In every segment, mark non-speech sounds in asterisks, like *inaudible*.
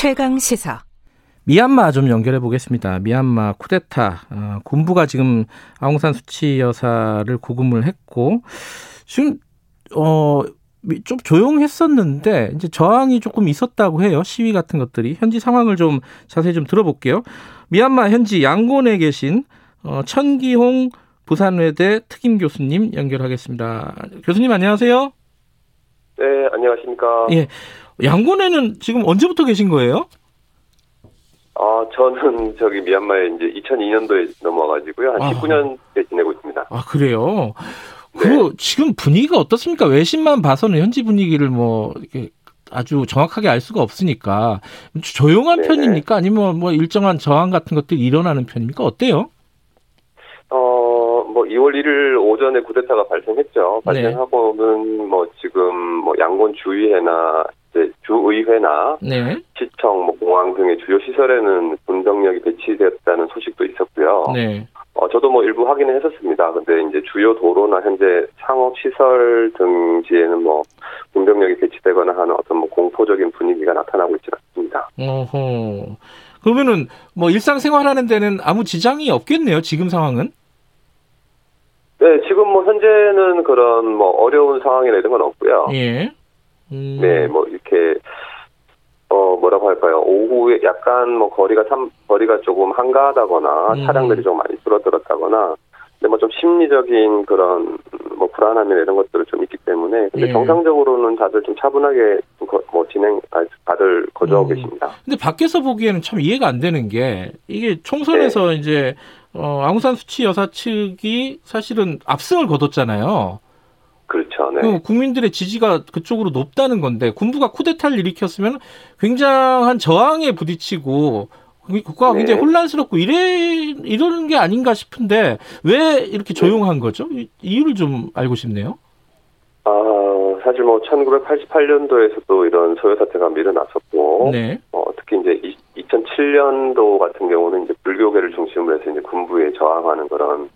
최강 시사. 미얀마 좀 연결해 보겠습니다. 미얀마 쿠데타 어, 군부가 지금 아웅산 수치 여사를 구금을 했고 지금 어. 좀 조용했었는데 이제 저항이 조금 있었다고 해요 시위 같은 것들이 현지 상황을 좀 자세히 좀 들어볼게요 미얀마 현지 양곤에 계신 어, 천기홍 부산외대 특임 교수님 연결하겠습니다 교수님 안녕하세요 네 안녕하십니까 예 양곤에는 지금 언제부터 계신 거예요? 아, 저는 저기 미얀마에 이제 2002년도에 넘어가지고요. 한 아. 19년째 지내고 있습니다. 아, 그래요? 네. 그, 지금 분위기가 어떻습니까? 외신만 봐서는 현지 분위기를 뭐, 이렇게 아주 정확하게 알 수가 없으니까. 조용한 네네. 편입니까? 아니면 뭐 일정한 저항 같은 것들이 일어나는 편입니까? 어때요? 어, 뭐 2월 1일 오전에 구데타가 발생했죠. 네. 발생하고는 네. 뭐 지금 뭐 양곤 주위회나 이제 주의회나 네. 시청, 뭐 공항 등의 주요 시설에는 군정력이 배치되었다는 소식도 있었고요. 네. 어, 저도 뭐 일부 확인을 했었습니다. 근데 이제 주요 도로나 현재 상업 시설 등지에는 뭐 군병력이 배치되거나 하는 어떤 뭐 공포적인 분위기가 나타나고 있지 않습니다. 어허. 그러면은 뭐 일상생활하는 데는 아무 지장이 없겠네요. 지금 상황은? 네, 지금 뭐 현재는 그런 뭐 어려운 상황이나 이런 건 없고요. 예. 음. 네, 뭐 이렇게 어 뭐라고 할까요? 오후에 약간 뭐 거리가 삼 거리가 조금 한가하다거나 음. 차량들이 좀 많이 줄어들었다거나 근데 뭐 좀 심리적인 그런 뭐 불안함이나 이런 것들을 좀 있기 때문에 근데 예. 정상적으로는 다들 좀 차분하게 뭐 진행 아, 다들 거주하고 음. 계십니다. 근데 밖에서 보기에는 참 이해가 안 되는 게 이게 총선에서 네. 이제 어 아웅산 수치 여사 측이 사실은 압승을 거뒀잖아요. 그렇죠. 네. 국민들의 지지가 그쪽으로 높다는 건데 군부가 쿠데타를 일으켰으면 굉장한 저항에 부딪히고 국가가 네. 굉장히 혼란스럽고 이래 이러는 게 아닌가 싶은데 왜 이렇게 조용한 거죠? 이유를 좀 알고 싶네요. 아 사실 뭐 1988년도에서도 이런 소요 사태가 일어났었고, 네. 어, 특히 이제 2007년도 같은 경우는 이제 불교계를 중심으로 해서 이제 군부에 저항하는 그런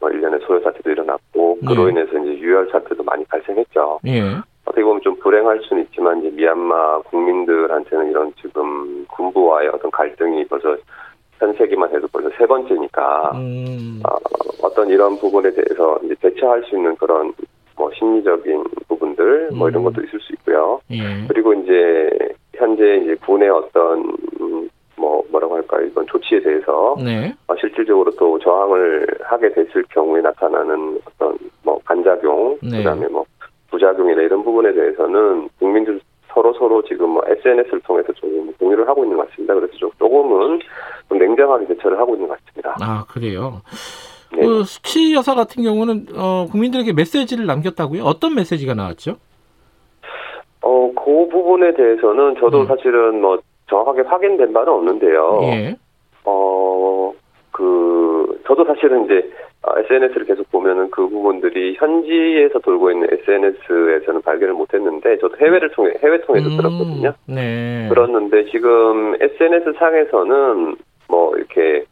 뭐 일련의 소요 사태도 일어났고 그로 네. 인해서 이제 유혈 사태도 많이 발생했죠. 예. 어떻게 보면 좀 불행할 수는 있지만 이제 미얀마 국민들한테는 이런 지금 군부와의 어떤 갈등이 벌써 현 세기만 해도 벌써 세 번째니까 음. 어, 떤 이런 부분에 대해서 이제 대처할 수 있는 그런 뭐 심리적인 부분들 뭐 이런 음. 것도 있을 수 있고요. 예. 그리고 이제 현재 이제 군의 어떤 뭐 뭐라고 할까요 이번 조치에 대해서 네. 저항을 하게 됐을 경우에 나타나는 어떤 뭐 반작용 네. 그다음에 뭐 부작용이나 이런 부분에 대해서는 국민들 서로 서로 지금 뭐 SNS를 통해서 좀 공유를 하고 있는 것 같습니다. 그래서 좀 조금은 좀 냉정하게 대처를 하고 있는 것 같습니다. 아 그래요. 네. 그 수치 여사 같은 경우는 어, 국민들에게 메시지를 남겼다고요? 어떤 메시지가 나왔죠? 어, 그 부분에 대해서는 저도 음. 사실은 뭐 정확하게 확인된 바는 없는데요. 예. 어, 그, 저도 사실은 이제 SNS를 아, 계속 보면은 그 부분들이 현지에서 돌고 있는 SNS에서는 발견을 못했는데 저도 해외를 통해 해외 통해서 음, 들었거든요. 네. 들었는데 지금 SNS 상에서는 뭐 이렇게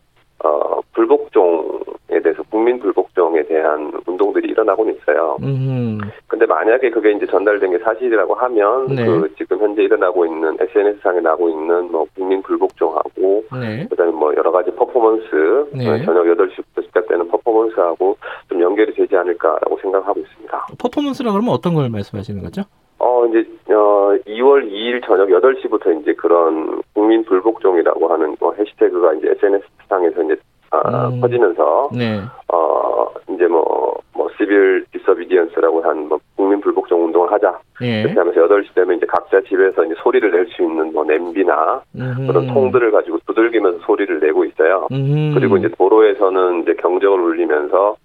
어 불복종에 대해서 국민 불복종에 대한 운동들이 일어나고는 있어요. 음. 근데 만약에 그게 이제 전달된 게 사실이라고 하면 네. 그 지금 현재 일어나고 있는 SNS 상에 나고 있는 뭐 국민 불복종하고 네. 그다음에 뭐 여러 가지 퍼포먼스 네. 어, 저녁 8시부터 시작되는 퍼포먼스하고 좀 연결이 되지 않을까라고 생각하고 있습니다. 퍼포먼스라 그러면 어떤 걸 말씀하시는 거죠? 어 이제 어 2월 2일 저녁 8시부터 이제 그런 국민 불복종이라고 하는 뭐 해시태그가 이제 SNS 상에서 이제 아, 음. 퍼지면서 네. 어 이제 뭐뭐 뭐 civil disobedience라고 한 뭐 국민 불복종 운동을 하자. 예. 그렇게 하면서 8시 되면 이제 각자 집에서 이제 소리를 낼 수 있는 뭐 냄비나 음흠. 그런 통들을 가지고 두들기면서 소리를 내고 있어요. 음흠. 그리고 이제 도로에서는 이제 경적을 울리면서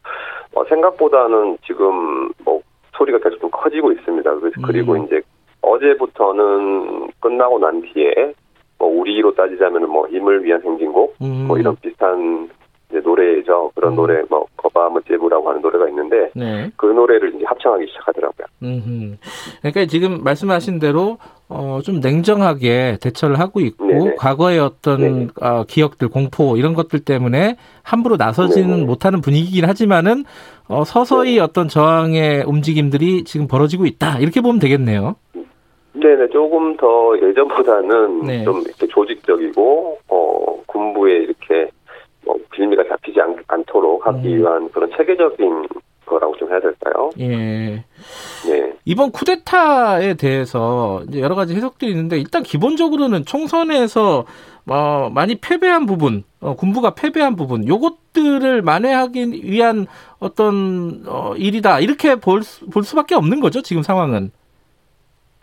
어, 생각보다는 지금 뭐 소리가 계속 좀 커지고 있습니다. 그래서 음. 그리고 이제 어제부터는 끝나고 난 뒤에 뭐 우리로 따지자면은 뭐 힘을 위한 행진곡 음. 뭐 이런 비슷한 이제 노래죠. 그런 음. 노래 뭐 거바무 제부라고 하는 노래가 있는데 네. 그 노래를 이제 합창하기 시작하더라고요. 음. 그러니까 지금 말씀하신 대로 어, 좀 냉정하게 대처를 하고 있고 네네. 과거의 어떤 어, 기억들 공포 이런 것들 때문에 함부로 나서지는 네네. 못하는 분위기긴 하지만은 어, 서서히. 어떤 저항의 움직임들이 지금 벌어지고 있다 이렇게 보면 되겠네요. 네네 조금 더 예전보다는 네. 좀 이렇게 조직적이고 어 군부에 이렇게 뭐 빌미가 잡히지 않, 않도록 하기 음. 위한 그런 체계적인 거라고 좀 해야 될까요? 예. 네. 이번 쿠데타에 대해서 여러 가지 해석들이 있는데 일단 기본적으로는 총선에서 어, 많이 패배한 부분, 어, 군부가 패배한 부분, 요것들을 만회하기 위한 어떤 어, 일이다 이렇게 볼, 볼 수밖에 없는 거죠 지금 상황은.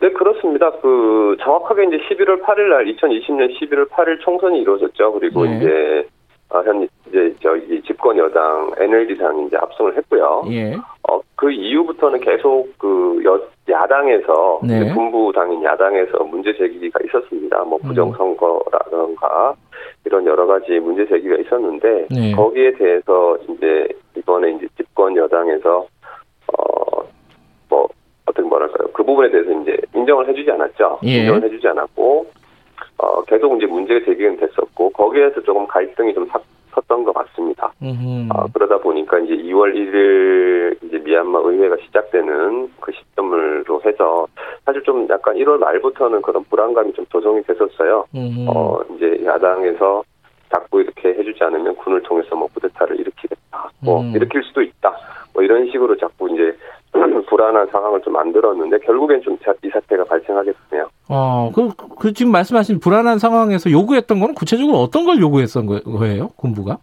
네, 그렇습니다. 그 정확하게 이제 11월 8일 날 2020년 11월 8일 총선이 이루어졌죠. 그리고 네. 이제 아, 현 이제 저기 집권 여당 NLD당이 이제 압승을 했고요. 예. 어, 그 이후부터는 계속 그 여, 야당에서 네. 군부 당인 야당에서 문제 제기가 있었습니다. 뭐 음. 부정 선거라든가 이런 여러 가지 문제 제기가 있었는데 네. 거기에 대해서 이제 이번에 이제 집권 여당에서 어뭐 어떻게 뭐랄까요 그 부분에 대해서 이제 인정을 해주지 않았죠. 예. 인정을 해주지 않았고 어 계속 이제 문제가 제기는 됐었고 거기에서 조금 갈등이 좀 섰던 것 같습니다. 어, 그러다 보니까 이제 2월 1일 이제 미얀마 의회가 시작되는 그 시점으로 해서 사실 좀 약간 1월 말부터는 그런 불안감이 좀 조성이 됐었어요. 음흠. 어 이제 야당에서 자꾸 이렇게 해주지 않으면 군을 통해서 뭐 쿠데타를 일으키겠다, 뭐 음. 일으킬 수도 있다, 뭐 이런 식으로 자꾸 이제 *clears throat* 불안한 상황을 좀 만들었는데 결국엔 좀 이 사태가 발생하게 됐네요. 어, 그, 그 지금 말씀하신 불안한 상황에서 요구했던 거는 구체적으로 어떤 걸 요구했던 거예요, 군부가?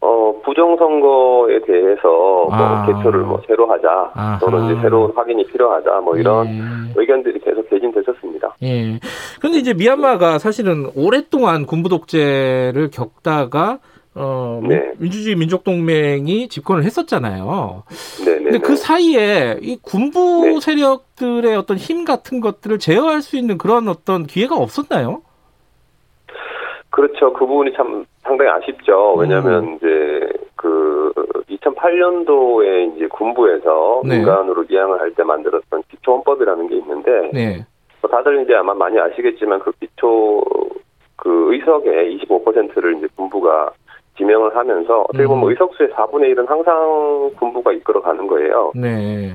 어, 부정선거에 대해서 뭐 아. 뭐 개표를 뭐 새로 하자 아하. 또는 이제 새로운 확인이 필요하다 뭐 이런 예. 의견들이 계속 개진됐었습니다. 예. 그런데 이제 미얀마가 사실은 오랫동안 군부 독재를 겪다가 어, 네. 민주주의 민족동맹이 집권을 했었잖아요. 네, 네. 근데 그 네. 사이에 이 군부 네. 세력들의 어떤 힘 같은 것들을 제어할 수 있는 그런 어떤 기회가 없었나요? 그렇죠. 그 부분이 참 상당히 아쉽죠. 왜냐하면 음. 이제 그 2008년도에 이제 군부에서 네. 민간으로 이양을 할 때 만들었던 기초헌법이라는 게 있는데 네. 뭐 다들 이제 아마 많이 아시겠지만 그 기초 그 의석의 25%를 이제 군부가 지명을 하면서 어떻게 보면 음. 의석수의 4분의 1은 항상 군부가 이끌어가는 거예요. 네.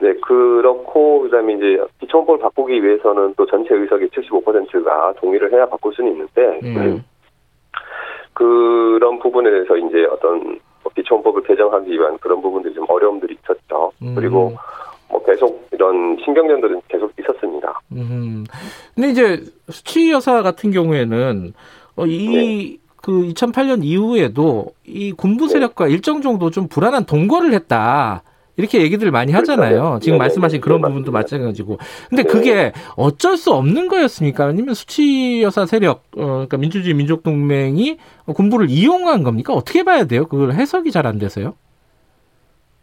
네, 그렇고 그다음에 이제 기초헌법을 바꾸기 위해서는 또 전체 의석의 75%가 동의를 해야 바꿀 수는 있는데 음. 그런 부분에 대해서 이제 어떤 뭐 기초헌법을 개정하기 위한 그런 부분들이 좀 어려움들이 있었죠. 음. 그리고 뭐 계속 이런 신경전들은 계속 있었습니다. 음. 근데 이제 수치 여사 같은 경우에는 어, 이 네. 그 2008년 이후에도 이 군부 세력과 일정 정도 좀 불안한 동거를 했다. 이렇게 얘기들 많이. 하잖아요. 그렇죠. 지금 네네. 말씀하신 그런 네, 부분도 마찬가지고. 근데 네. 그게 어쩔 수 없는 거였습니까? 아니면 수치 여사 세력, 어, 그러니까 민주주의 민족 동맹이 군부를 이용한 겁니까? 어떻게 봐야 돼요? 그걸 해석이 잘안 돼서요.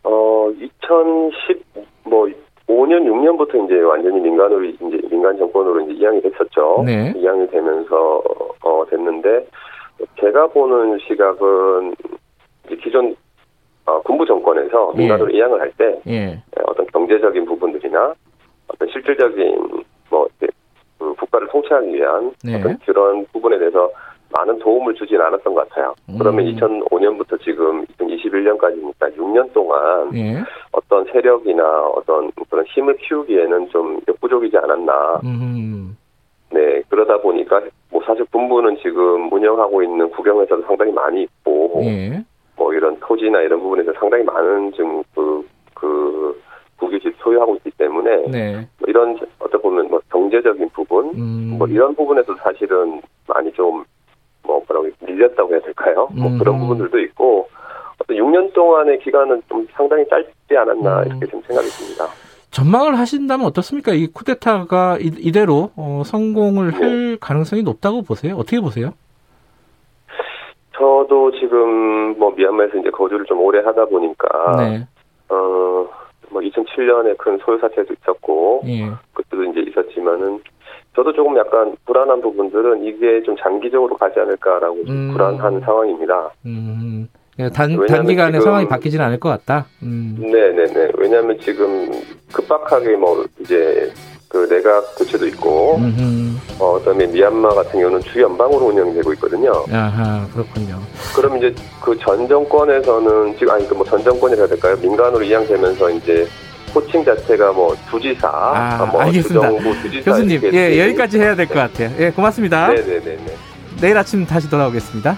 어, 2010, 뭐, 5년, 6년부터 이제 완전히 민간으로, 이제 민간 정권으로 이제 이양이 됐었죠. 네. 이양이 되면서, 어, 됐는데, 제가 보는 시각은 기존 어, 군부 정권에서 민간으로 예. 이양을 할때 예. 예. 어떤 경제적인 부분들이나 어떤 실질적인 뭐그 국가를 통치하기 위한 네. 어떤 그런 부분에 대해서 많은 도움을 주진 않았던 것 같아요. 음. 그러면 2005년부터 지금 2021년까지니까 6년 동안 예. 어떤 세력이나 어떤 그런 힘을 키우기에는 좀 역부족이지 않았나. 음. 네, 그러다 보니까 뭐 사실 군부는 지금 운영하고 있는 국영에서도 상당히 많이 있고 예. 뭐 이런 토지나 이런 부분에서 상당히 많은 지금 그, 그 국유지 소유하고 있기 때문에 네. 뭐 이런 어떻게 보면 뭐 경제적인 부분 음. 뭐 이런 부분에서 사실은 많이 좀 뭐 뭐라고 밀렸다고 해야 될까요? 뭐 음. 그런 부분들도 있고 어떤 6년 동안의 기간은 좀 상당히 짧지 않았나 음. 이렇게 좀 생각이 듭니다. 전망을 하신다면 어떻습니까? 이 쿠데타가 이 대로 어, 성공을 네. 할 가능성이 높다고 보세요? 어떻게 보세요? 저도 지금 뭐 미얀마에서 이제 거주를 좀 오래 하다 보니까 네. 어뭐 2007년에 큰 소요 사태도 있었고 예. 그때도 이제 있었지만은 저도 조금 약간 불안한 부분들은 이게 좀 장기적으로 가지 않을까라고 좀 음. 불안한 상황입니다. 음. 예, 단, 단기간에 지금, 상황이 바뀌지는 않을 것 같다. 음. 네네네. 왜냐하면 지금 급박하게 뭐 이제 그 내각 교체도 있고, 어, 그다음에 미얀마 같은 경우는 주연방으로 운영되고 있거든요. 아하 그렇군요. 그럼 이제 그 전 정권에서는 지금 아니 그 뭐 전 정권이라 해야 될까요? 민간으로 이양되면서 이제 호칭 자체가 뭐 주지사, 아, 뭐 알겠습니다. 주지사 교수님, 예, 여기까지 해야 될 것 같아요. 예, 고맙습니다. 네네네. 내일 아침 다시 돌아오겠습니다.